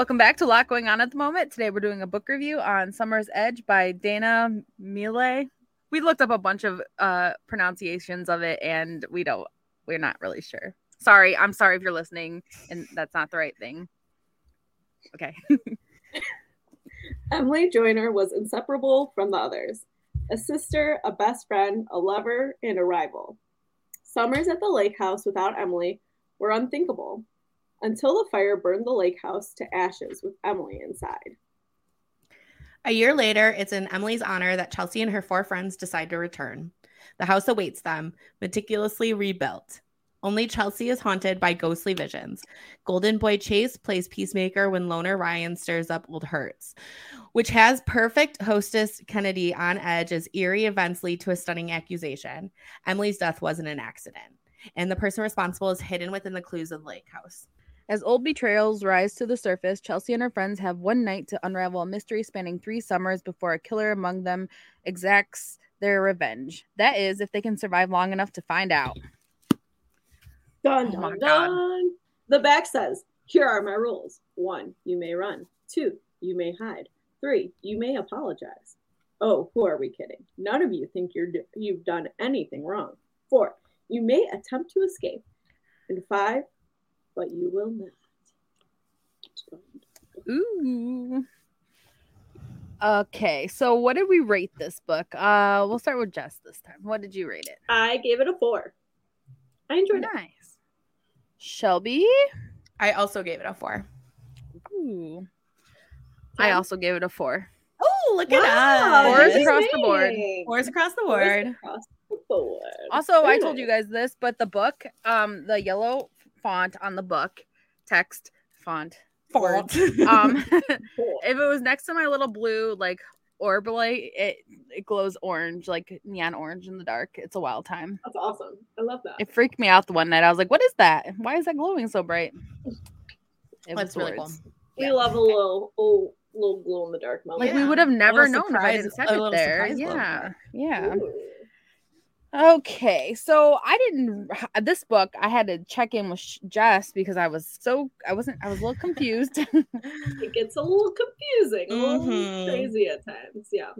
Welcome back to a lot going on at the moment. Today we're doing a book review on Summer's Edge by Dana Mele. We looked up a bunch of uh pronunciations of it and we don't we're not really sure. Sorry, I'm sorry if you're listening and that's not the right thing. Okay. Emily Joyner was inseparable from the others a sister, a best friend, a lover, and a rival. Summers at the lake house without Emily were unthinkable until the fire burned the lake house to ashes with Emily inside. A year later, it's in Emily's honor that Chelsea and her four friends decide to return. The house awaits them, meticulously rebuilt. Only Chelsea is haunted by ghostly visions. Golden Boy Chase plays peacemaker when loner Ryan stirs up old hurts, which has perfect hostess Kennedy on edge as eerie events lead to a stunning accusation. Emily's death wasn't an accident, and the person responsible is hidden within the clues of the lake house. As old betrayals rise to the surface, Chelsea and her friends have one night to unravel a mystery spanning three summers before a killer among them exacts their revenge. That is, if they can survive long enough to find out. Dun Oh my dun God. dun. The back says, Here are my rules. One, you may run. Two, you may hide. Three, you may apologize. Oh, who are we kidding? None of you think you're do- you've done anything wrong. Four, you may attempt to escape. And five, but you will not. Ooh. Okay, so what did we rate this book? Uh we'll start with Jess this time. What did you rate it? I gave it a four. I enjoyed it. Nice. Shelby? I also gave it a four. Ooh. I also gave it a four. Oh, look Wow, at us. Fours across the board. thing. Fours across the Fours board. across the board. Also, I Very told you guys this, but the book, um, the yellow font on the book, text font, Font. um, Cool. if it was next to my little blue like orb light, it it glows orange, like neon orange in the dark. It's a wild time. That's awesome. I love that. It freaked me out the one night. I was like, "What is that? Why is that glowing so bright?" It That's really cool. We Yeah. love a little, little, little glow in the dark moment. Like we would have never little known if I surprise- didn't set it there. Yeah, yeah. Ooh. Okay, so I didn't this book. I had to check in with Jess because I was so I wasn't I was a little confused. It gets a little confusing, a little Mhm. crazy at times. Yeah.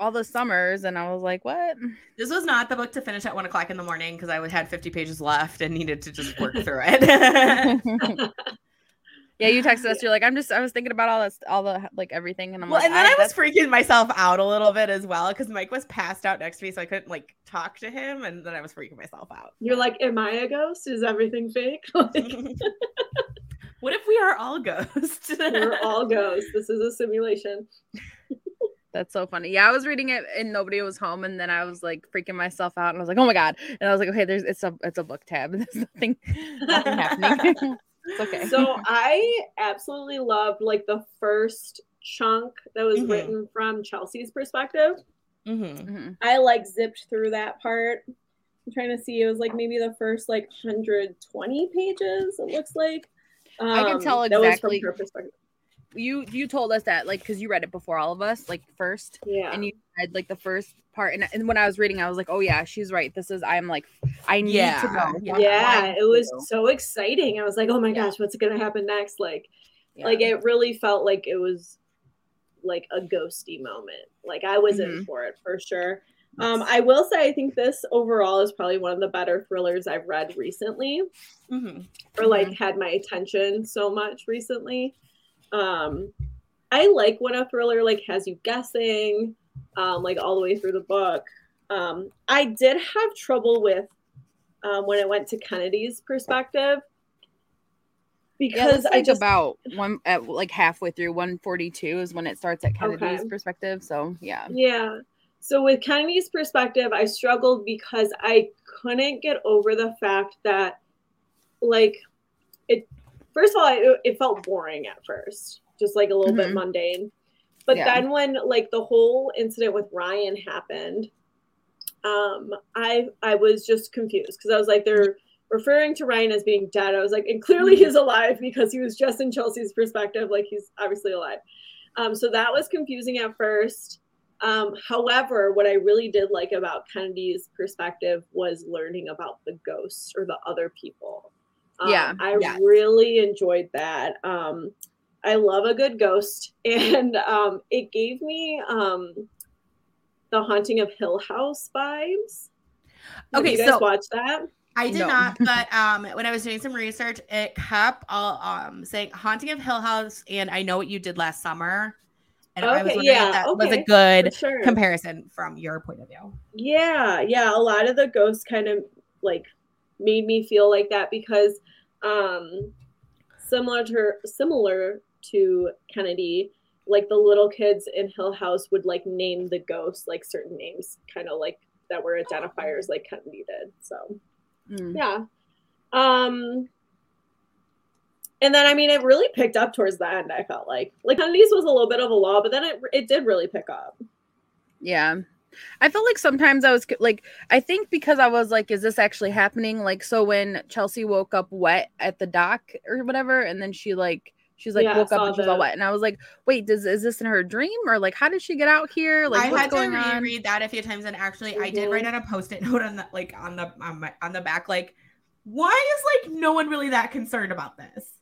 all the summers, and I was like, "What?" This was not the book to finish at one o'clock in the morning because I had 50 pages left and needed to just work through it. yeah, you texted us. You're like, "I'm just I was thinking about all this, all the like everything," and I'm well, like, and then I, was freaking myself out a little bit as well because Mike was passed out next to me, so I couldn't like talk to him, and then I was freaking myself out. You're like, am I a ghost? Is everything fake? Like, what if we are all ghosts? we're all ghosts. This is a simulation. That's so funny. Yeah, I was reading it and nobody was home, and then I was like freaking myself out, and I was like, "Oh my god!" And I was like, "Okay, there's it's a it's a book Tabb. There's nothing nothing happening. It's okay." So I absolutely loved like the first chunk that was Mhm. written from Chelsea's perspective. hmm Mhm. I like zipped through that part. I'm trying to see. It was like maybe the first like 120 pages. It looks like. I can Um, tell that was from exactly- her perspective. you you told us that like because you read it before all of us like first, Yeah. and you read like the first part, and, and when I was reading, I was like, "Oh yeah, she's right. This is I'm like I need Yeah, to know." yeah. what yeah, it was do. so exciting. I was like, oh my Yeah. gosh, what's gonna happen next? Like, Yeah. like it really felt like it was like a ghosty moment. Like I was in Mhm. for it for sure. Um, I will say I think this overall is probably one of the better thrillers I've read recently, hmm or like had my attention so much recently. Um, I like when a thriller like has you guessing, um, like all the way through the book. Um, I did have trouble with um, when it went to Kennedy's perspective Yeah, because I just about one at like halfway through 142 is when it starts at Kennedy's Okay. perspective. So yeah. Yeah. So with Kennedy's perspective, I struggled because I couldn't get over the fact that like it first of all, it, it felt boring at first, just like a little bit Mhm. mundane. But Yeah. then when like the whole incident with Ryan happened, um, I I was just confused because I was like, they're referring to Ryan as being dead. I was like, and clearly he's alive because he was just in Chelsea's perspective, like he's obviously alive. Um, so that was confusing at first. Um, however, what I really did like about Kennedy's perspective was learning about the ghosts or the other people. Um, Yeah, I yes. really enjoyed that. Um, I love a good ghost, and um, it gave me um, the Haunting of Hill House vibes. Have Okay, you guys so- watch that? I did No. not, but um, when I was doing some research, it kept all um saying "Haunting of Hill House" and "I Know What You Did Last Summer," and I was Okay, wondering yeah, if that was a good sure. comparison from your point of view. Yeah, yeah. A lot of the ghosts kind of like made me feel like that because um similar to similar to Kennedy, like the little kids in Hill House would like name the ghosts like certain names, kind of like that were identifiers like Kennedy did. So Mm. yeah. Um and then I mean it really picked up towards the end, I felt like. Like Kennedy's was a little bit of a law, but then it it did really pick up. Yeah. I felt like sometimes I was like, I think because I was like, is this actually happening? Like, so when Chelsea woke up wet at the dock or whatever, and then she like, she's like Yeah, I woke up saw and she's all wet, and I was like, wait, does is this in her dream or like how did she get out here? Like, I what's had to going on? reread that a few times, and actually, I did write mm-hmm. on a post-it note on the like on the on, my, on the back, like, why is like no one really that concerned about this?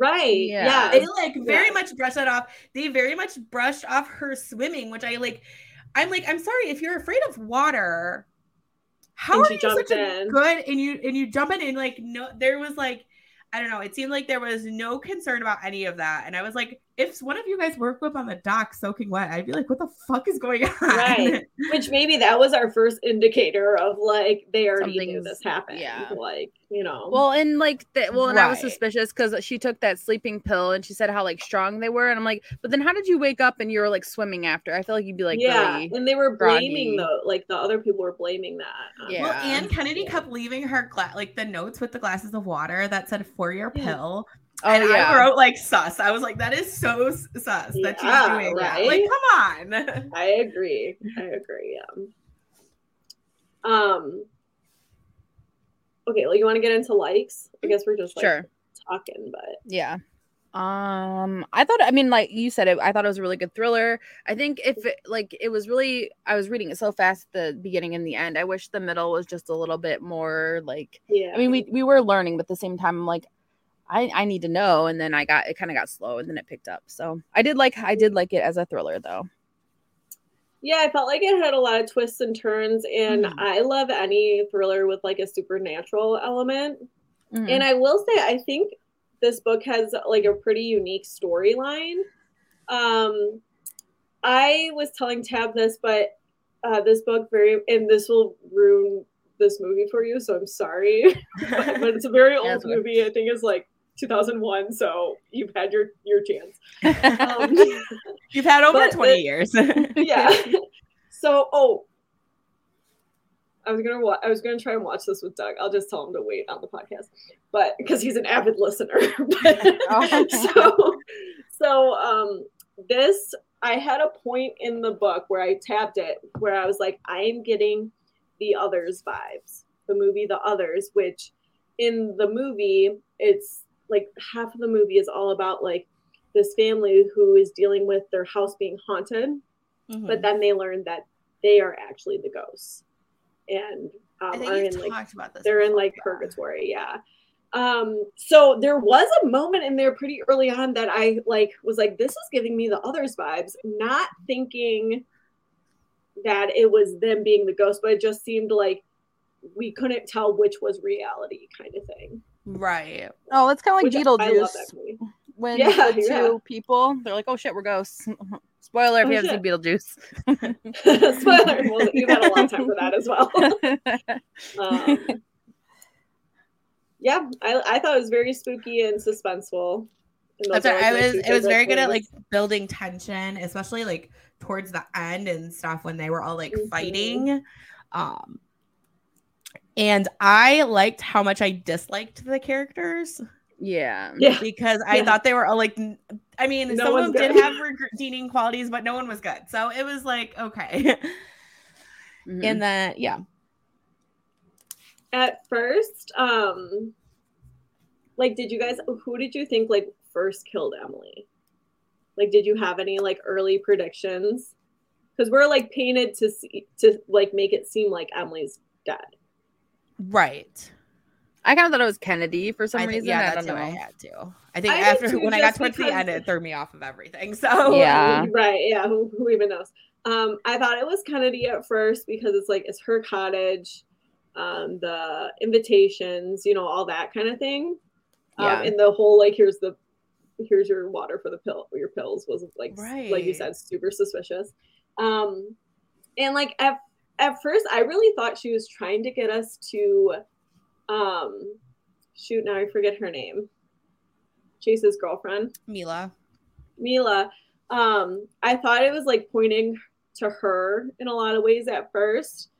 Right. Yeah. Yeah. They like very Yeah. much brushed that off. They very much brushed off her swimming, which I like. I'm like, I'm sorry if you're afraid of water. How And are you jumped such a good and you and you jump in and like no, there was like, I don't know. It seemed like there was no concern about any of that, and I was like, if one of you guys woke up on the dock soaking wet, I'd be like, what the fuck is going on? Right. Which maybe that was our first indicator of like they already knew this happened. yeah. Like, you know. Well, and like that. Well, and I was suspicious because she took that sleeping pill and she said how like strong they were, and I'm like, but then how did you wake up and you were like swimming after? I feel like you'd be like, yeah. really- And they were blaming groggy. the like the other people were blaming that. um, Yeah. Well, and Kennedy Yeah. kept leaving her gla- like the notes with the glasses of water that said for your Yeah. pill. Oh and yeah, I wrote like sus. I was like, that is so sus that Yeah, she's doing that. Like, come on. I agree. I agree. Yeah. Um Okay, well you want to get into likes? I guess we're just like sure. talking, but Yeah. Um, I thought I mean, like you said, it, I thought it was a really good thriller. I think if it, like it was really, I was reading it so fast at the beginning and the end. I wish the middle was just a little bit more like. yeah. I mean, we we were learning, but at the same time, I'm like, I I need to know. And then I got it kind of got slow, and then it picked up. So I did like I did like it as a thriller though. Yeah, I felt like it had a lot of twists and turns, and Mhm. I love any thriller with like a supernatural element. Mhm. And I will say, I think this book has like a pretty unique storyline. Um, I was telling Tabb this, but uh, this book very, and this will ruin this movie for you, so I'm sorry. but, but it's a very old movie. I think it's like 2001, so you've had your your chance. Um, You've had over 20 the- years. yeah. So, oh, I was gonna wa- I was gonna try and watch this with Doug. I'll just tell him to wait on the podcast, but because he's an avid listener. But- Oh. so, so um, this I had a point in the book where I tapped it where I was like, I am getting the others vibes. The movie The Others, which in the movie it's like half of the movie is all about like this family who is dealing with their house being haunted Mhm. but then they learn that they are actually the ghosts and um, I think are in like about this. they're in like yeah. purgatory yeah um so there was a moment in there pretty early on that i like was like this is giving me the others vibes not thinking that it was them being the ghost but it just seemed like we couldn't tell which was reality kind of thing Right. oh, it's kind of like which Beetlejuice when Yeah, the two yeah. people they're like, oh shit, we're ghosts. Spoiler if Oh, you haven't shit. seen Beetlejuice. spoiler well you've had a long time for that as well um, yeah, I, I thought it was very spooky and suspenseful. And That's right. I was it was favorite very good at like building tension, especially like towards the end and stuff when they were all like Mhm. fighting. Um and I liked how much I disliked the characters. Yeah. Yeah. because I Yeah. thought they were all like, I mean, No some of one's them did have redeeming qualities, but no one was good. So it was like, okay. Mhm. and then, yeah. At first, um, like, did you guys? Who did you think like first killed Emily? Like, did you have any like early predictions? Because we're like painted to see to like make it seem like Emily's dead. Right. I kind of thought it was Kennedy for some I think, reason. yeah, I that's don't who know. I had to. I think I after too, when I got just towards the because- end, it threw me off of everything. So Yeah. Right. Yeah. Who, who even knows? Um, I thought it was Kennedy at first because it's like it's her cottage, um, the invitations, you know, all that kind of thing. Yeah. Um, and the whole like here's the here's your water for the pill your pills was like s- like you said super suspicious. Um, and like at at first I really thought she was trying to get us to, um, shoot now I forget her name. Chase's girlfriend. Mila. Mila, um, I thought it was like pointing to her in a lot of ways at first,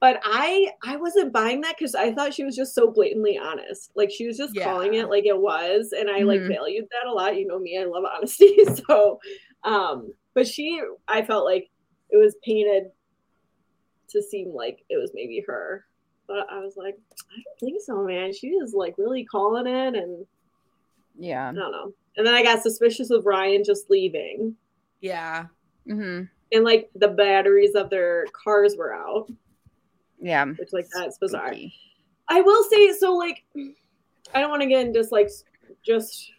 but I I wasn't buying that because I thought she was just so blatantly honest. Like she was just calling it like it was, and I like Mhm. valued that a lot. You know me, I love honesty. So, um, but she, I felt like it was painted to seem like it was maybe her. But I was like, I don't think so, man. She is like really calling it, and Yeah. I don't know. And then I got suspicious of Ryan just leaving. Yeah. Mm-hmm. And like the batteries of their cars were out, Yeah. which like that's bizarre. Spooky. I will say so like I don't want to get into just like just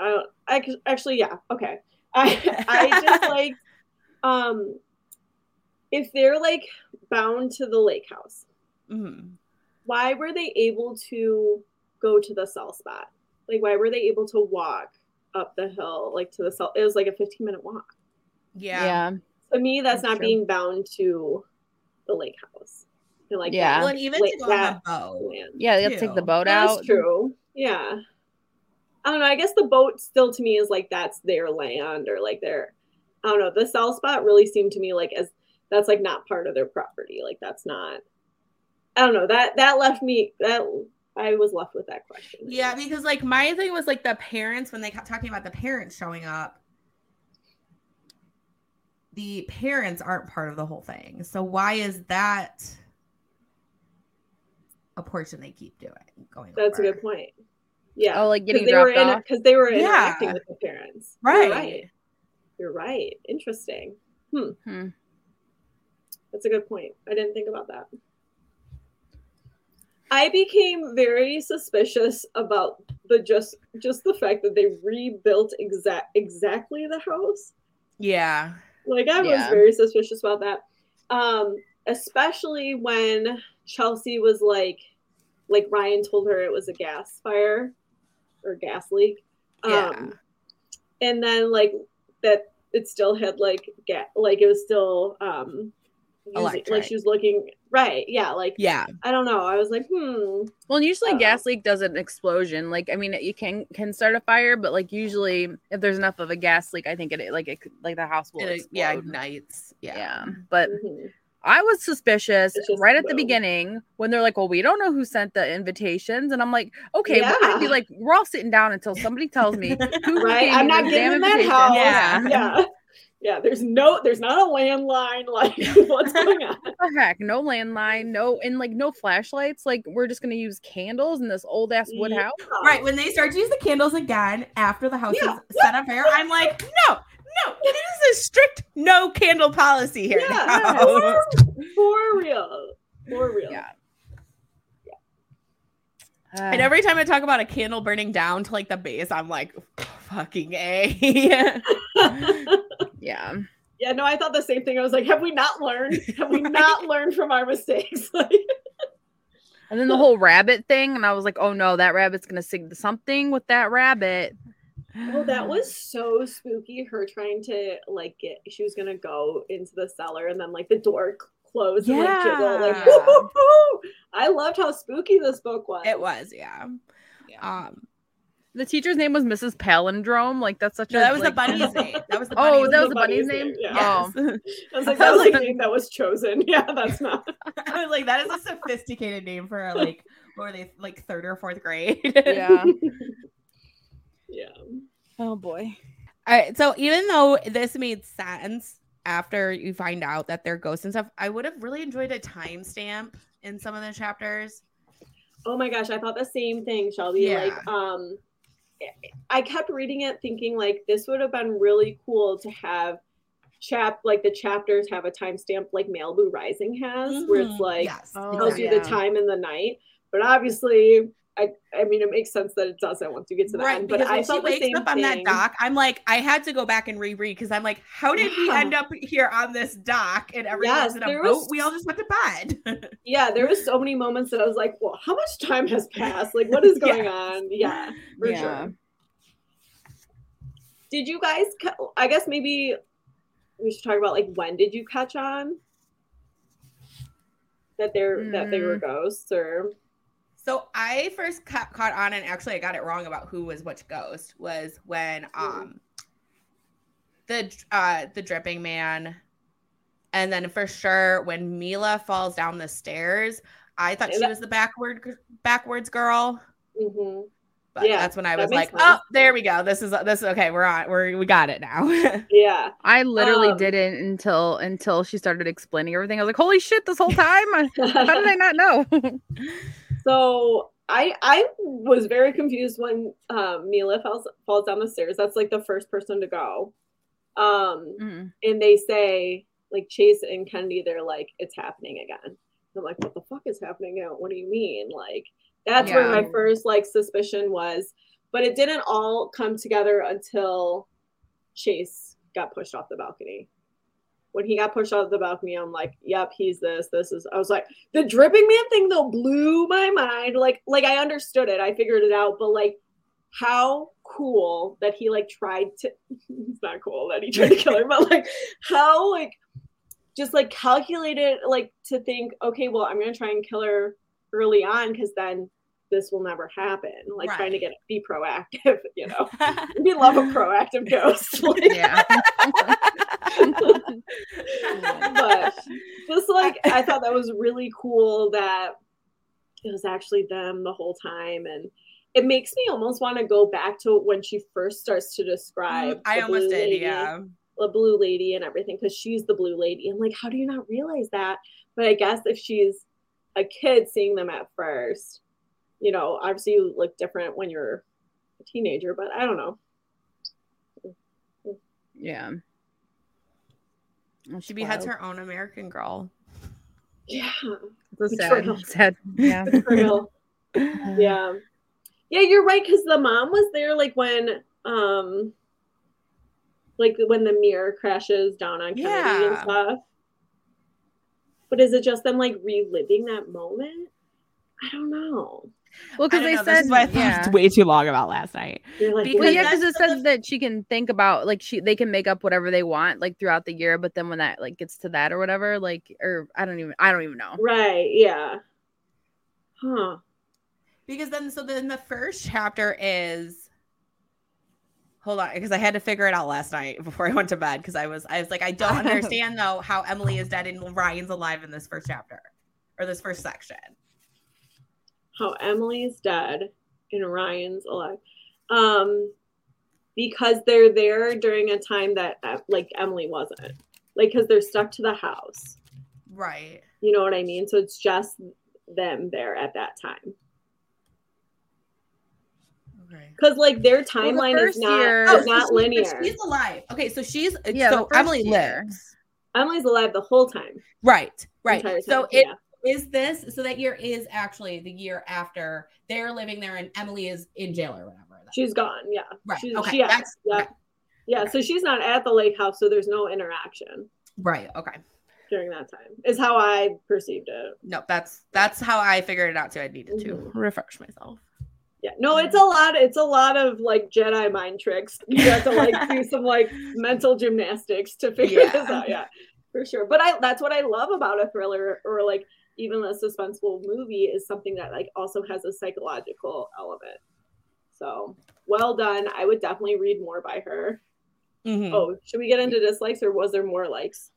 I don't I c- actually yeah, okay. I I just like um if they're like bound to the lake house, Mhm. why were they able to go to the cell spot? Like why were they able to walk up the hill like to the cell? It was like a 15 minute walk. Yeah. Yeah. To me, that's, That's not true. being bound to the lake house. And like Yeah. Well, and even like to go that on the boat. land. Yeah. They have to take the Too. boat out. That's true. Yeah. I don't know. I guess the boat still to me is like that's their land or like their I don't know. The cell spot really seemed to me like as that's like not part of their property. Like that's not I don't know. That that left me that I was left with that question. Yeah, because like my thing was like the parents when they kept talking about the parents showing up. The parents aren't part of the whole thing. So why is that a portion they keep doing going? That's a good point. Yeah. Oh, like getting they dropped in off. because they were Yeah. interacting with the parents. You're Right. right. You're right. Interesting. Hmm. Hmm. That's a good point. I didn't think about that. I became very suspicious about the just just the fact that they rebuilt exact exactly the house. Yeah. Like I was Yeah. very suspicious about that. Um, especially when Chelsea was like like Ryan told her it was a gas fire or gas leak. Yeah. Um and then like that it still had like get like it was still um using, like Electric. she was looking right yeah like Yeah. i don't know i was like hmm Well, usually Uh-oh. gas leak does an explosion. Like, I mean, you can can start a fire, but like usually, if there's enough of a gas leak, I think it like it like the house will It, explode. yeah, ignites. yeah. Yeah. But Mhm. I was suspicious right at the boom. beginning when they're like, "Well, we don't know who sent the invitations," and I'm like, "Okay, well, I'd be like, we're all sitting down until somebody tells me who right i'm not the getting in that house Yeah. yeah yeah there's no there's not a landline like what's going on heck? No landline, no, and like no flashlights. Like we're just gonna use candles in this old ass wood Yeah. house. Right. When they start to use the candles again after the house Yeah. is set on fire, I'm like, no, no, it is a strict no candle policy here. Yeah. now. for, for real for real Yeah. And every time I talk about a candle burning down to like the base, I'm like, fucking A. yeah. yeah no i thought the same thing i was like have we not learned have we not learned from our mistakes like And then the whole rabbit thing, and I was like, oh no, that rabbit's gonna sing something with that rabbit. Oh, that was so spooky. Her trying to like get, she was gonna go into the cellar, and then like the door c- closed and like jiggle. Like, Yeah. woo-hoo-hoo. I loved how spooky this book was. It was, yeah. Yeah. Um, The teacher's name was Mrs. Palindrome. Like that's such no, a that was like, the bunny's name. That was the Oh, that was the the bunny's bunny's name. name, yeah. Oh, I was like, that was was the name that was chosen. Yeah, that's not. I was like, that is a sophisticated name for like, what were they, like third or fourth grade? Yeah. yeah. Oh boy. All right. So even though this made sense after you find out that they're ghosts and stuff, I would have really enjoyed a timestamp in some of the chapters. Oh my gosh, I thought the same thing, Shelby. Yeah. Like, um, I kept reading it thinking like this would have been really cool to have chap like the chapters have a timestamp like Malibu Rising has, where it's Mhm. like yes, Oh, tells you yeah. the time and the night. But obviously, I I mean it makes sense that it doesn't once you get to the right. end. But I when she felt the wakes same up on that thing. dock, I'm like, I had to go back and reread because I'm like, how did we end up here on this dock and everyone's Yes, in a there boat? was- We all just went to bed. Yeah, there was so many moments that I was like, well, how much time has passed? Like, what is going on? Yeah, for Yeah. sure. Did you guys? I guess maybe we should talk about like when did you catch on that they're that they were mm. ghosts or So I first ca- caught on, and actually I got it wrong about who was which ghost. Was when um the uh the dripping man, and then for sure when Mila falls down the stairs, I thought she was the backward backwards girl. Mhm. But Yeah, that's when I was like, sense. oh, there we go. This is this is okay. We're on. We're we got it now. yeah. I literally Um, didn't until until she started explaining everything. I was like, "Holy shit! This whole time, how did I not know?" So I I was very confused when um, Mila falls falls down the stairs. That's like the first person to go. Um, Mhm. and they say like Chase and Kennedy, they're like, it's happening again. I'm like, what the fuck is happening now? What do you mean? Like that's where my first like suspicion was, but it didn't all come together until Chase got pushed off the balcony. When he got pushed off the balcony, I'm like, yep, he's this. This is. I was like, the dripping man thing though blew my mind. Like, like I understood it, I figured it out, but like, how cool that he like tried to. it's not cool that he tried to kill her, but like, how like, just like calculated, like to think, okay, well, I'm gonna try and kill her early on because then this will never happen. Like trying to get be proactive, you know. We love a proactive ghost. Like, yeah. But just like I thought that was really cool that it was actually them the whole time and it makes me almost want to go back to when she first starts to describe I the blue almost did. lady, Yeah. the blue lady and everything because she's the blue lady i'm like how do you not realize that but i guess if she's a kid seeing them at first you know obviously you look different when you're a teenager but i don't know yeah. She beheads her own American girl. yeah It's a Betrayal. sad, sad. Yeah. Betrayal. yeah yeah you're right because the mom was there like when um like when the mirror crashes down on kennedy and Yeah. stuff but is it just them like reliving that moment i don't know Well, because they know, said this is what I thought yeah. was way too long about last night. like Because Well, yeah, because it the- says that she can think about like she they can make up whatever they want like throughout the year, but then when that like gets to that or whatever, like or I don't even I don't even know. right yeah huh Because then, so then the first chapter is. Hold on, because I had to figure it out last night before I went to bed. Because I was, I was like, I don't understand though how Emily is dead and Ryan's alive in this first chapter or this first section. How emily's dead and ryan's alive um because they're there during a time that like emily wasn't like because they're stuck to the house Right. You know what I mean? So it's just them there at that time. Okay. Because like their the timeline is not year- is Oh, so not she- linear. She's alive. Okay, so she's Yeah, so Emily year. lives. Emily's alive the whole time. Right, right. entire So time, it yeah. Is this. So that year is actually the year after they're living there, and Emily is in jail or whatever. she's gone. Yeah. Right, She's, okay, She, yeah. that's- yeah. okay. Yeah. So she's not at the lake house, so there's no interaction right. Okay. during that time. Is how I perceived it. No, that's that's how I figured it out too. I needed to Mhm. refresh myself. Yeah. No, it's a lot. It's a lot of like Jedi mind tricks. You have to like do some like mental gymnastics to figure Yeah. this out. Yeah, for sure. But I that's what I love about a thriller or like even a suspenseful movie is something that like also has a psychological element. So well done. I would definitely read more by her. Mhm. Oh, should we get into dislikes or was there more likes?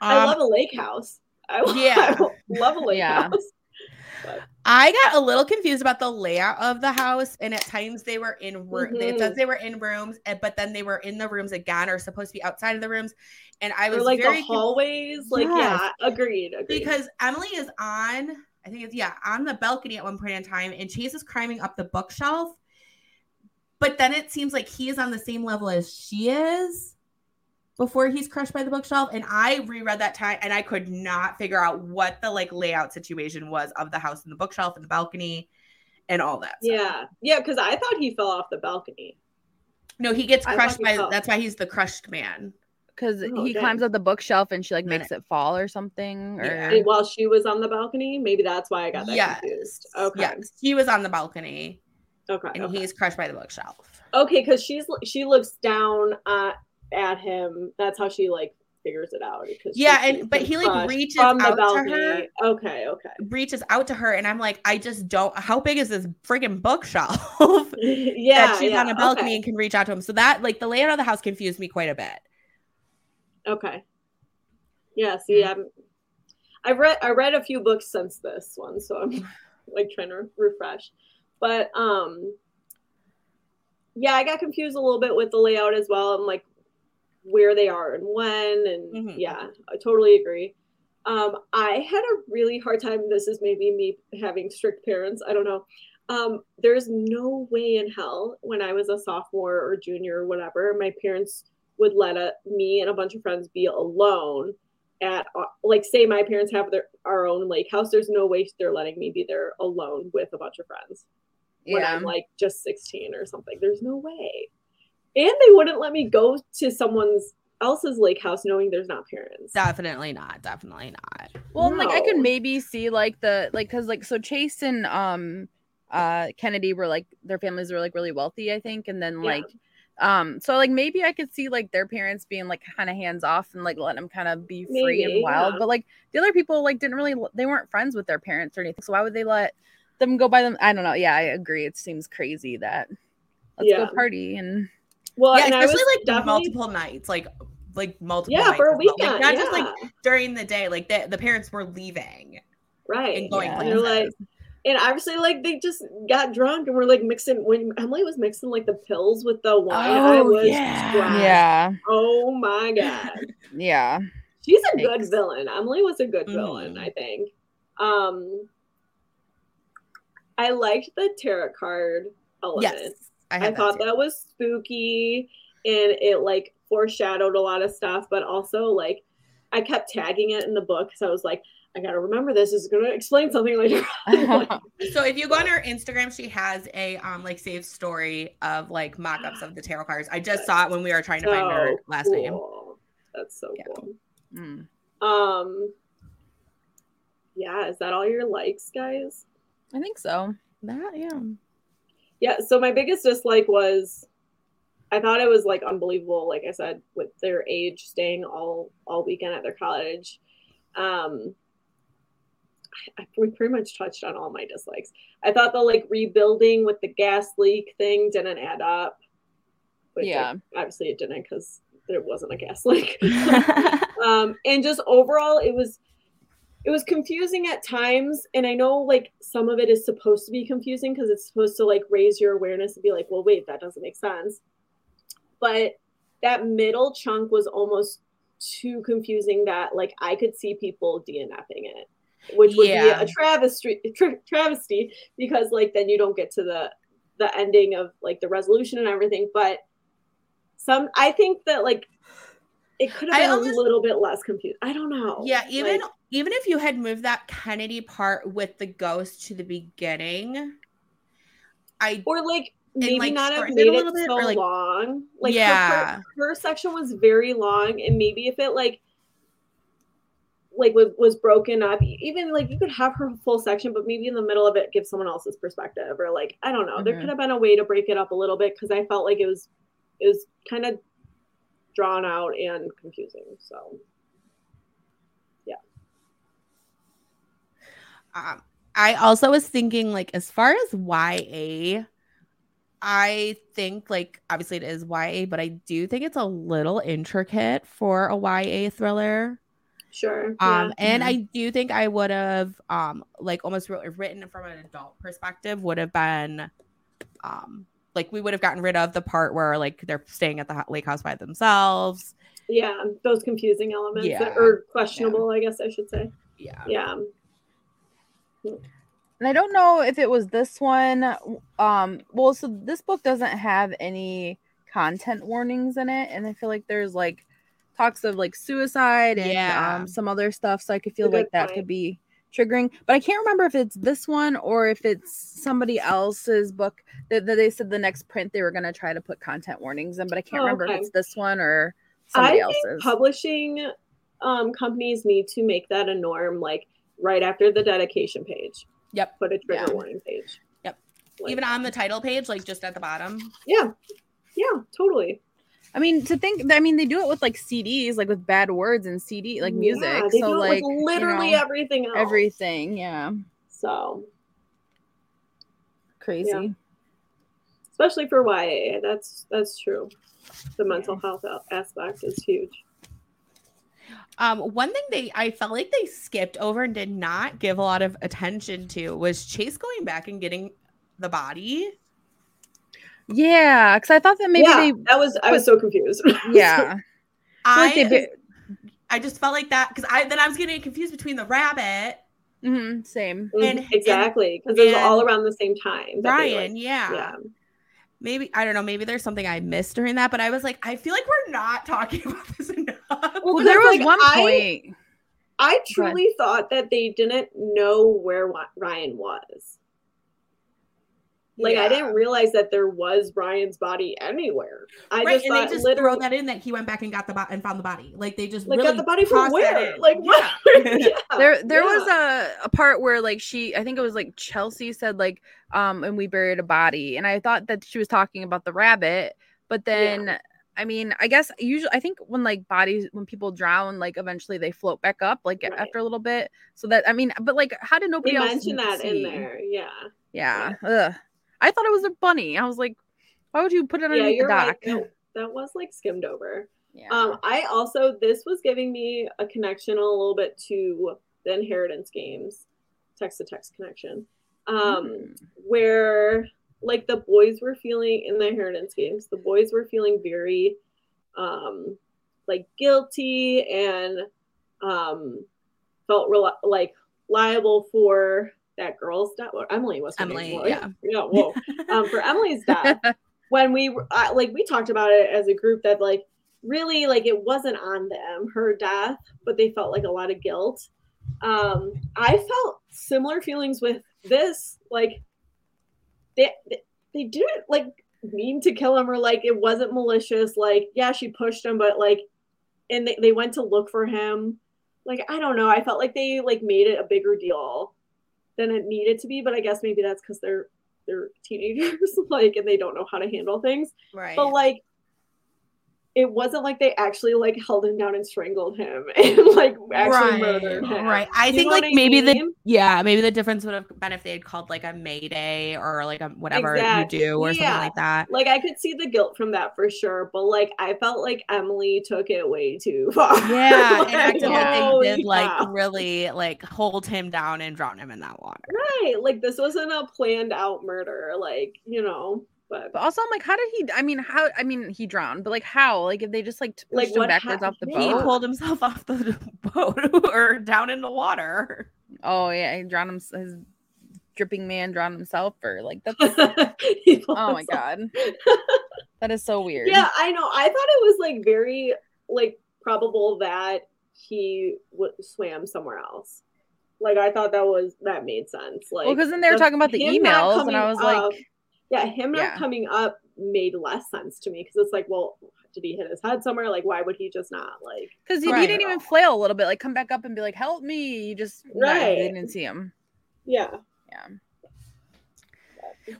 I Um, love a lake house. I, yeah. I love a lake Yeah. house. I got a little confused about the layout of the house, and at times they were in rooms. It Mhm. says they were in rooms, eh, but then they were in the rooms again, or supposed to be outside of the rooms. And I was or like the hallways. Like, Yes. yeah, agreed. agreed. because Emily is on, I think it's yeah, on the balcony at one point in time, and Chase is climbing up the bookshelf. But then it seems like he is on the same level as she is before he's crushed by the bookshelf. And I reread that time and I could not figure out what the like layout situation was of the house and the bookshelf and the balcony and all that. stuff. yeah, yeah, because I thought he fell off the balcony. No, he gets crushed he by fell. that's why he's the crushed man. Because Oh, he dang. climbs up the bookshelf and she like makes it fall or something. Or Yeah. And while she was on the balcony, maybe that's why I got that Yes. confused. Okay, Yes. He was on the balcony okay, and okay. he's crushed by the bookshelf. Okay, because she's she looks down uh, at him. That's how she like figures it out. because Yeah, and- but he, like, reaches out to her. Okay, okay. reaches out to her and I'm like, I just don't how big is this friggin' bookshelf? yeah, that she's yeah, on a balcony Okay. and can reach out to him. So that like the layout of the house confused me quite a bit. okay. Yeah. See, Mm-hmm. I'm. I've read I read a few books since this one, so I'm like trying to refresh. But um, yeah, I got confused a little bit with the layout as well. I'm like where they are and when, and Mhm. yeah, I totally agree. Um, I had a really hard time. This is maybe me having strict parents. I don't know. Um, there's no way in hell when I was a sophomore or junior or whatever, my parents would let a, me and a bunch of friends be alone at uh, like say my parents have their our own lake house. There's no way they're letting me be there alone with a bunch of friends when yeah. I'm like just 16 or something. There's no way. And they wouldn't let me go to someone's else's lake house knowing there's not parents. Definitely not. Definitely not. Well, and, like I could maybe see like the like because like so Chase and um uh Kennedy were like their families were like really wealthy, I think, and then Yeah. like um so like maybe I could see like their parents being like kind of hands off and like letting them kind of be free Maybe, and wild, yeah. but like the other people like didn't really they weren't friends with their parents or anything, so why would they let them go by them? I don't know. Yeah, I agree. It seems crazy that let's Yeah. go party and Well, yeah, and I especially was like definitely multiple nights, like like multiple yeah nights for a as well. weekend. Like, not yeah. just like during the day. Like the, the parents were leaving right. and going Yeah. And they're places. like, and obviously, like they just got drunk and were like mixing. When Emily was mixing like the pills with the wine, I Oh, was yeah. stressed. yeah, Oh my god, yeah. she's a good villain. Emily was a good villain, Mhm. I think. Um, I liked the tarot card element. yes. I, had thought too. that was spooky and it like foreshadowed a lot of stuff, but also like I kept tagging it in the book because I was like, I gotta remember this. This is gonna explain something later. on. So if you go on her Instagram, she has a um like saved story of like mock-ups of the tarot cards. I just saw it when we were trying to find her so last name. That's so Yeah. cool. Mm. Um, yeah, is that all your likes, guys? I think so. That yeah. Yeah. So my biggest dislike was, I thought it was like unbelievable. Like I said, with their age, staying all all weekend at their college. Um, I, I- we pretty much touched on all my dislikes. I thought the like rebuilding with the gas leak thing didn't add up. Which, like, Yeah. obviously it didn't because there wasn't a gas leak. um and just overall it was it was confusing at times and i know like some of it is supposed to be confusing because it's supposed to like raise your awareness and be like well wait that doesn't make sense but that middle chunk was almost too confusing that like i could see people dnfing it which would Yeah. be a travesty tra- travesty because like then you don't get to the the ending of like the resolution and everything but some i think that like it could have been almost- a little bit less confused. I don't know. Yeah, even Like, even if you had moved that Kennedy part with the ghost to the beginning, I or like maybe like, not have it made a it, little bit, so like- long. Like her- Yeah. her, her section was very long, and maybe if it like like was, was broken up, even like you could have her full section, but maybe in the middle of it give someone else's perspective, or like I don't know. There Mhm. could have been a way to break it up a little bit because I felt like it was it was kind of drawn out and confusing. So um, I also was thinking like as far as YA, I think like obviously it is YA, but I do think it's a little intricate for a YA thriller. Sure. Um, yeah. and Mhm. I do think I would have, um, like almost wrote, written from an adult perspective would have been, um, like we would have gotten rid of the part where like they're staying at the lake house by themselves. Yeah, those confusing elements Yeah. that, or questionable, I guess I should say. Yeah. Yeah. And I don't know if it was this one. Um, well, so this book doesn't have any content warnings in it, and I feel like there's like talks of like suicide and Yeah. um, some other stuff. So I could feel like that point. could be triggering. But I can't remember if it's this one or if it's somebody else's book that, that they said the next print they were going to try to put content warnings in. But I can't Oh, remember okay. if it's this one or I somebody think else's. publishing um, companies need to make that a norm, like right after the dedication page. Yep. Put a trigger Yeah. warning page. Yep. Like- Even on the title page, like just at the bottom. Yeah. Yeah, totally. I mean, to think, I mean, they do it with like CDs, like with bad words and CD, like music. Yeah, they so do it like with literally you know, everything else. everything, yeah, So crazy. especially for YA, that's that's true. The mental health aspect is huge. Um, one thing they I felt like they skipped over and did not give a lot of attention to was Chase going back and getting the body. Yeah, because I thought that maybe yeah, they, that was I was so confused. yeah, I I like they, I just felt like that because I then I was getting confused between the rabbit Mm-hmm, same. Mhm, And- exactly, because it was all around the same time. that they, Ryan. like- yeah. yeah. Maybe I don't know. Maybe there's something I missed during that, but I was like, I feel like we're not talking about this enough. Well, because, there was like, one I- point. I truly thought that they didn't know where Ryan was. Like I didn't realize that there was Ryan's body anywhere. I right, just and thought they just literally throw that in that he went back and got the body and found the body. Like they just like really got the body from where? Like what? Yeah. Yeah, There, there yeah. was a, a part where like she, I think it was like Chelsea said like, um, and we buried a body, and I thought that she was talking about the rabbit, but then. I mean, I guess usually I think when like bodies when people drown, like eventually they float back up like Right. after a little bit. So that I mean, but like how did nobody They else mentioned that in there. Yeah. Yeah. Ugh. I thought it was a bunny. I was like, why would you put it Yeah, underneath the you're right. dock? That, that was like skimmed over. Yeah. Um, I also this was giving me a connection a little bit to the inheritance games, text to text connection. Um, Mm. where like the boys were feeling in the inheritance games, the boys were feeling very um like guilty and um felt rel- like liable for that girl's death. Or Emily was her name, Emily, yeah. yeah. Whoa. Um, for Emily's death, when we were uh, like we talked about it as a group that like really like it wasn't on them her death, but they felt like a lot of guilt. Um, I felt similar feelings with this. Like they they, didn't like mean to kill him or like it wasn't malicious. Like yeah, she pushed him, but like and they, they went to look for him. Like I don't know. I felt like they like made it a bigger deal than it needed to be, but I guess maybe that's because they're they're teenagers, like, and they don't know how to handle things. right. But like, it wasn't like they actually like held him down and strangled him and like actually right. murdered him. Right. I You think like I maybe the yeah, maybe the difference would have been if they had called like a Mayday or like a whatever Exactly. you do or Yeah. something like that. Like I could see the guilt from that for sure, but like I felt like Emily took it way too far. Yeah, Like, acted like they oh, did like really like hold him down and drown him in that water. right. Like this wasn't a planned out murder. Like you know, but But also, I'm like, how did he? I mean, how? I mean, he drowned, but like, how? Like, if they just like t- Like, pushed him backwards off the Yeah. He boat? pulled himself off the boat or down in the water. Oh yeah, he drowned him. His dripping man drowned himself, or like that's. Oh my god, that is so weird. Yeah, I know. I thought it was like very like probable that he w- swam somewhere else. Like I thought that was that made sense. Like well, because then they were talking about the emails, and I was up- like, yeah, him not Yeah. coming up made less sense to me because it's like, well, did he hit his head somewhere? Like, why would he just not like? because he, he didn't even flail a little bit, like come back up and be like, "Help me!" You just Right. they didn't see him. Yeah, Yeah,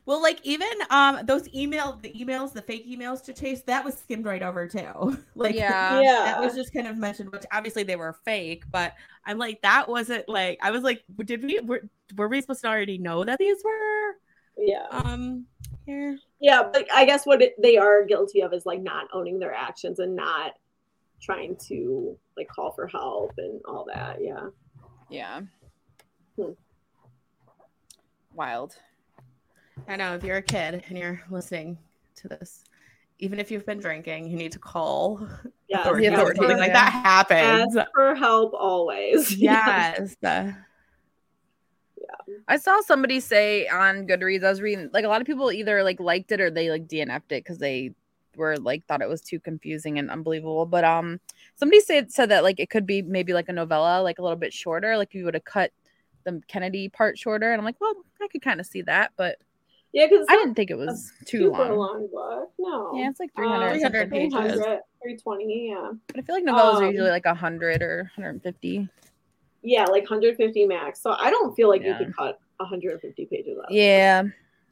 Well, like even um those email the emails, the fake emails to Chase, that was skimmed right over too. like Yeah. yeah, that was just kind of mentioned, which obviously they were fake, but I'm like, that wasn't like I was like, did we were, were we supposed to already know that these were yeah, um here? yeah. But I guess what it, they are guilty of is like not owning their actions and not trying to like call for help and all that. Yeah. Yeah. Hmm. Wild. I know if you're a kid and you're listening to this, even if you've been drinking, you need to call Yeah. authorities The or something authorities, like that happens. Ask for help always. Yes. I saw somebody say on Goodreads, I was reading like a lot of people either like liked it or they like DNF'd it because they were like thought it was too confusing and unbelievable. But um somebody said said that like it could be maybe like a novella, like a little bit shorter, like you would have cut the Kennedy part shorter. And I'm like, well, I could kind of see that, but Yeah, because I didn't think it was too long. long book. No. Yeah, it's like Um, 300, 300 pages. 300. 300, 320, yeah. But I feel like novellas are Um, usually like 100 or 150. Yeah, like 150 max. So I don't feel like Yeah. you could cut 150 pages out. Yeah. No.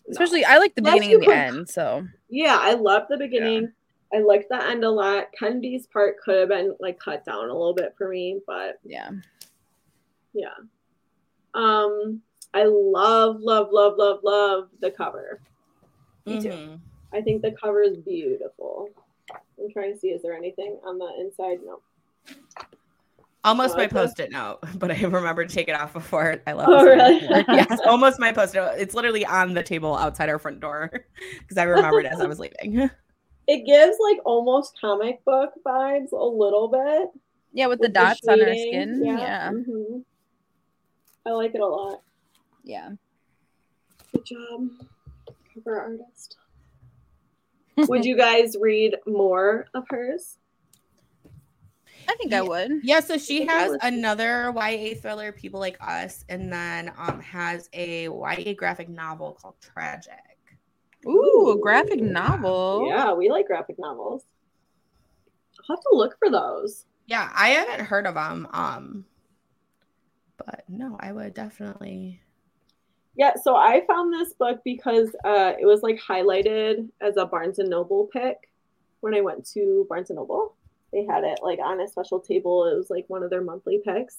Especially I like the Unless beginning and the end. So Yeah, I love the beginning. I liked the end a lot. Kennedy's part could have been like cut down a little bit for me, but yeah. yeah. Um, I love, love, love, love, love the cover. Me too. mhm. I think the cover is beautiful. I'm trying to see, is there anything on the inside? No. Almost Oh, my post-it note, but I remember to take it off before I left. Oh, really? yes, almost my post-it note. It's literally on the table outside our front door because I remembered as I was leaving. It gives like almost comic book vibes a little bit. Yeah, with the with dots on her skin. Yeah. mhm. I like it a lot. Yeah. Good job, cover artist. Would you guys read more of hers? I think I would. Yeah, so she has another YA thriller, People Like Us, and then um has a YA graphic novel called Tragic. Ooh, a graphic Ooh. novel. Yeah, we like graphic novels. I'll have to look for those. Yeah, I haven't heard of them. Um, but no, I would definitely. Yeah, so I found this book because uh, it was like highlighted as a Barnes and Noble pick when I went to Barnes and Noble. They had it like on a special table. It was like one of their monthly picks.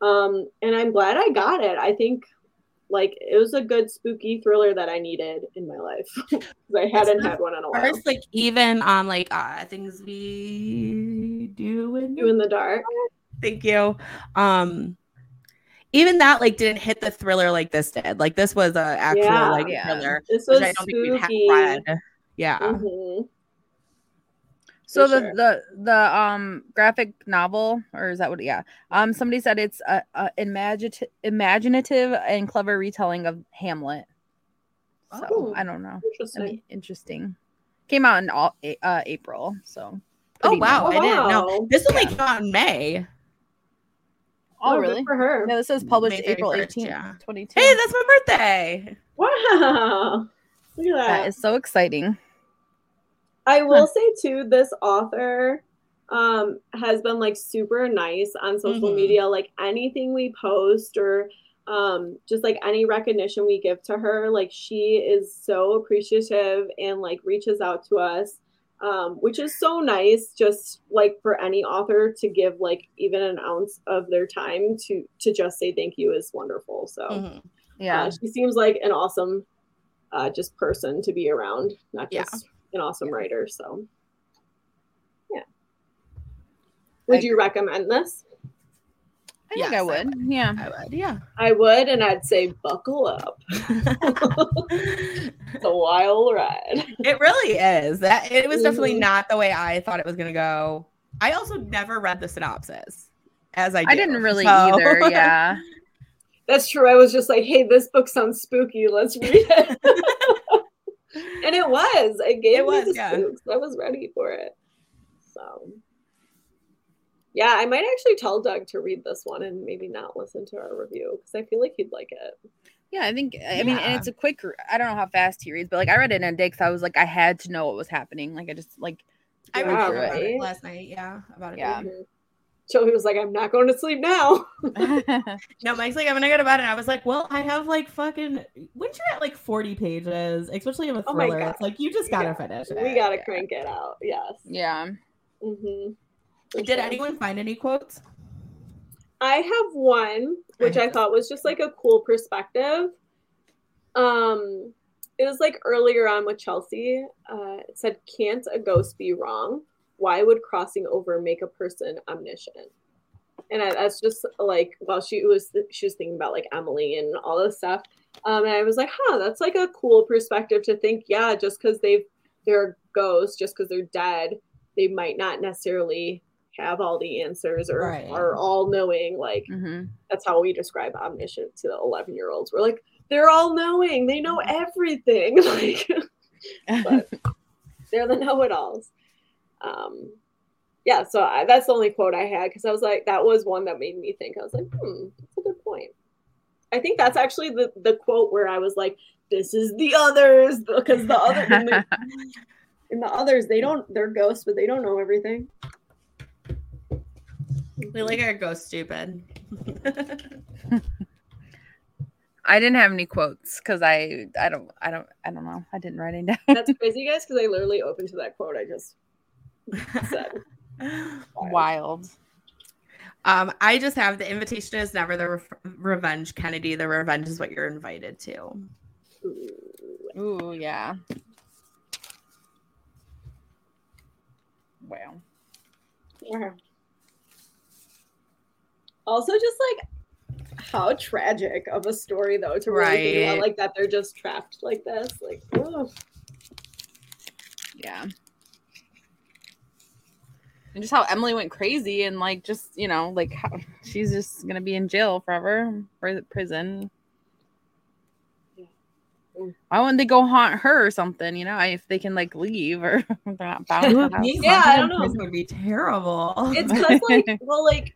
Um, and I'm glad I got it. I think like it was a good spooky thriller that I needed in my life because I hadn't had one in a while. First, like even on like uh things we do in You in the dark. Thank you. Um, even that like didn't hit the thriller like this did. Like this was a actual Yeah. like Yeah. thriller, This was which I don't think we've had spooky. read. Yeah. Mhm. So the sure. the the um graphic novel, or is that what? Yeah. Um, somebody said it's a, a imaginative, imaginative and clever retelling of Hamlet. So Oh, I don't know. I Interesting. mean, interesting. Came out in all, uh, April, so. Oh wow, Oh, I didn't know. This only Yeah. came out in May. Oh, good really? For her. No, this says published April 31st, eighteenth, yeah. twenty two. Hey, that's my birthday. Wow. Look at that. that is so exciting. I will say too, this author um has been like super nice on social Mhm. media. Like anything we post or um just like any recognition we give to her, like she is so appreciative and like reaches out to us. Um, which is so nice just like for any author to give like even an ounce of their time to to just say thank you is wonderful. So Mhm. Yeah. uh, she seems like an awesome uh, just person to be around, not Yeah. Just an awesome writer. So, yeah. Would I you recommend this? I think Yes, I I would. Yeah. I would, yeah. I would, and I'd say buckle up. It's a wild ride. it really is. That it was definitely Mhm. not the way I thought it was gonna go. I also never read the synopsis, as I I didn't really so- either. Yeah. That's true. I was just like, hey, this book sounds spooky. Let's read it. and it was. It gave It me was, the yeah. spooks. I was ready for it. So, yeah, I might actually tell Doug to read this one and maybe not listen to our review because I feel like he'd like it. Yeah, I think I mean, and it's a quick. I don't know how fast he reads, but like I read it in a day because I was like, I had to know what was happening. Like I just like, I read through right. it last night. Yeah, about it. Yeah. Mhm. Joey was like, I'm not going to sleep now. No, Mike's like, I'm gonna go to bed, and I was like, well, I have like fucking. Once you're at like 40 pages, especially in a Oh thriller, God. it's like you just gotta Yeah. finish we got to Yeah. crank it out. Yes. yeah. hmm Did anyone find any quotes? I have one, which I I thought was just like a cool perspective. Um, it was like earlier on with Chelsea. Uh, it said, "Can't a ghost be wrong?" Why would crossing over make a person omniscient? And I, that's just like while she was she was thinking about like Emily and all this stuff. Um, and I was like, huh, that's like a cool perspective to think. Yeah, just because they've they're ghosts, just because they're dead, they might not necessarily have all the answers or Right. are all knowing. Like hmm that's how we describe omniscient to the 11 year olds. We're like, they're all knowing, they know everything. like but they're the know-it-alls. Um, yeah, so I, that's the only quote I had because I was like, that was one that made me think. I was like, hmm, that's a good point. I think that's actually the the quote where I was like, this is the others because the other in the, in the others they don't they're ghosts but they don't know everything. We like our ghost stupid. I didn't have any quotes because I I don't I don't I don't know I didn't write any down. That's crazy, guys, because I literally opened to that quote I just said. Wild. Um, I just have the invitation is never the re- revenge, Kennedy. The revenge is what you're invited to. Ooh. Ooh yeah. Wow. Wow. Also, just like how tragic of a story, though, to really think about like that they're just trapped like this. Like, ugh. Yeah. And just how Emily went crazy and like just you know like how she's just gonna be in jail forever, pri- prison. Yeah. Why wouldn't they go haunt her or something? You know, if they can like leave or they're not bound to the. Yeah, I don't know. Prison would be terrible. it's because like, well, like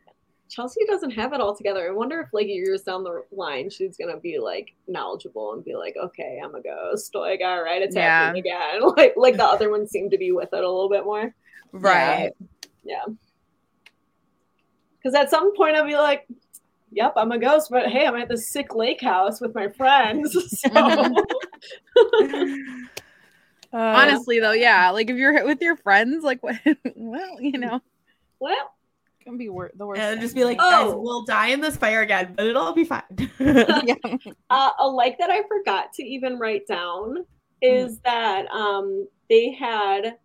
Chelsea doesn't have it all together. I wonder if like years down the line she's gonna be like knowledgeable and be like, okay, I'm a ghost. Like, all right, it's Yeah. happening again. Like, like the other ones seem to be with it a little bit more. right. Yeah. Because at some point I'll be like, yep, I'm a ghost, but hey, I'm at this sick lake house with my friends. So Uh, Honestly though, yeah, like if you're with your friends, like well, you know, well, it can be wor- the worst. and just be like, guys, Oh. we'll die in this fire again, but it'll all be fine. yeah. uh, a like that I forgot to even write down is that um, they had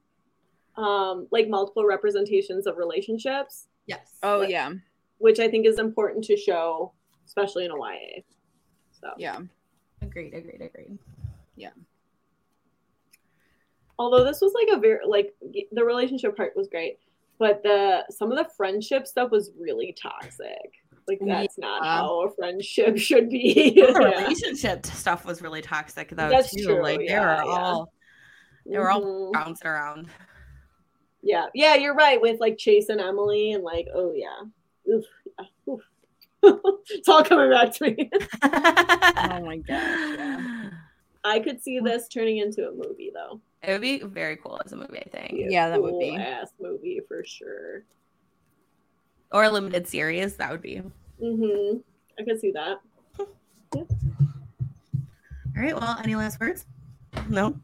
um, like multiple representations of relationships, yes. Oh yeah, which I think is important to show, especially in a YA. So yeah. Agreed, agreed, agreed. Yeah. Although this was like a very like the relationship part was great but the some of the friendship stuff was really toxic like that's not how a friendship should be The Yeah. relationship stuff was really toxic though That's too. true, Like they yeah, were yeah. all they were all Mhm. bouncing around. Yeah yeah you're right with like chase and emily and like oh yeah Oof, yeah. Oof. it's all coming back to me Oh my gosh. Yeah. i could see this turning into a movie though It would be very cool as a movie, I think, a Yeah, that would be. ass movie for sure or a limited series. That would be. hmm i could see that All right. Well, any last words? No.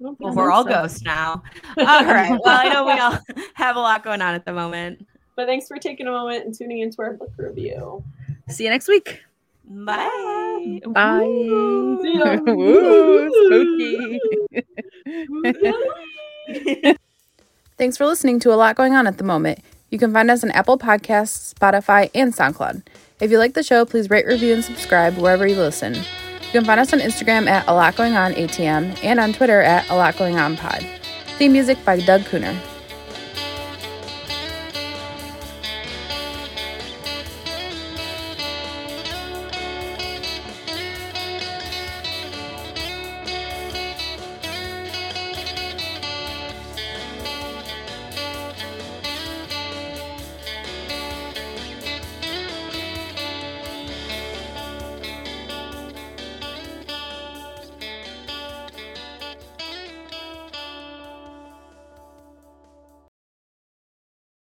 I don't think Well, we're all so. ghosts now. All right. Well, I know we all have a lot going on at the moment. but thanks for taking a moment and tuning into our book review See you next week. Bye. Bye. See ya. Woo, spooky. Thanks for listening to a lot going on at the moment. You can find us on Apple Podcasts, Spotify, and SoundCloud. If you like the show, please rate, review, and subscribe wherever you listen. You can find us on Instagram at a lot going on ATM and on Twitter at a lot going on pod. Theme music by Doug Kuenner.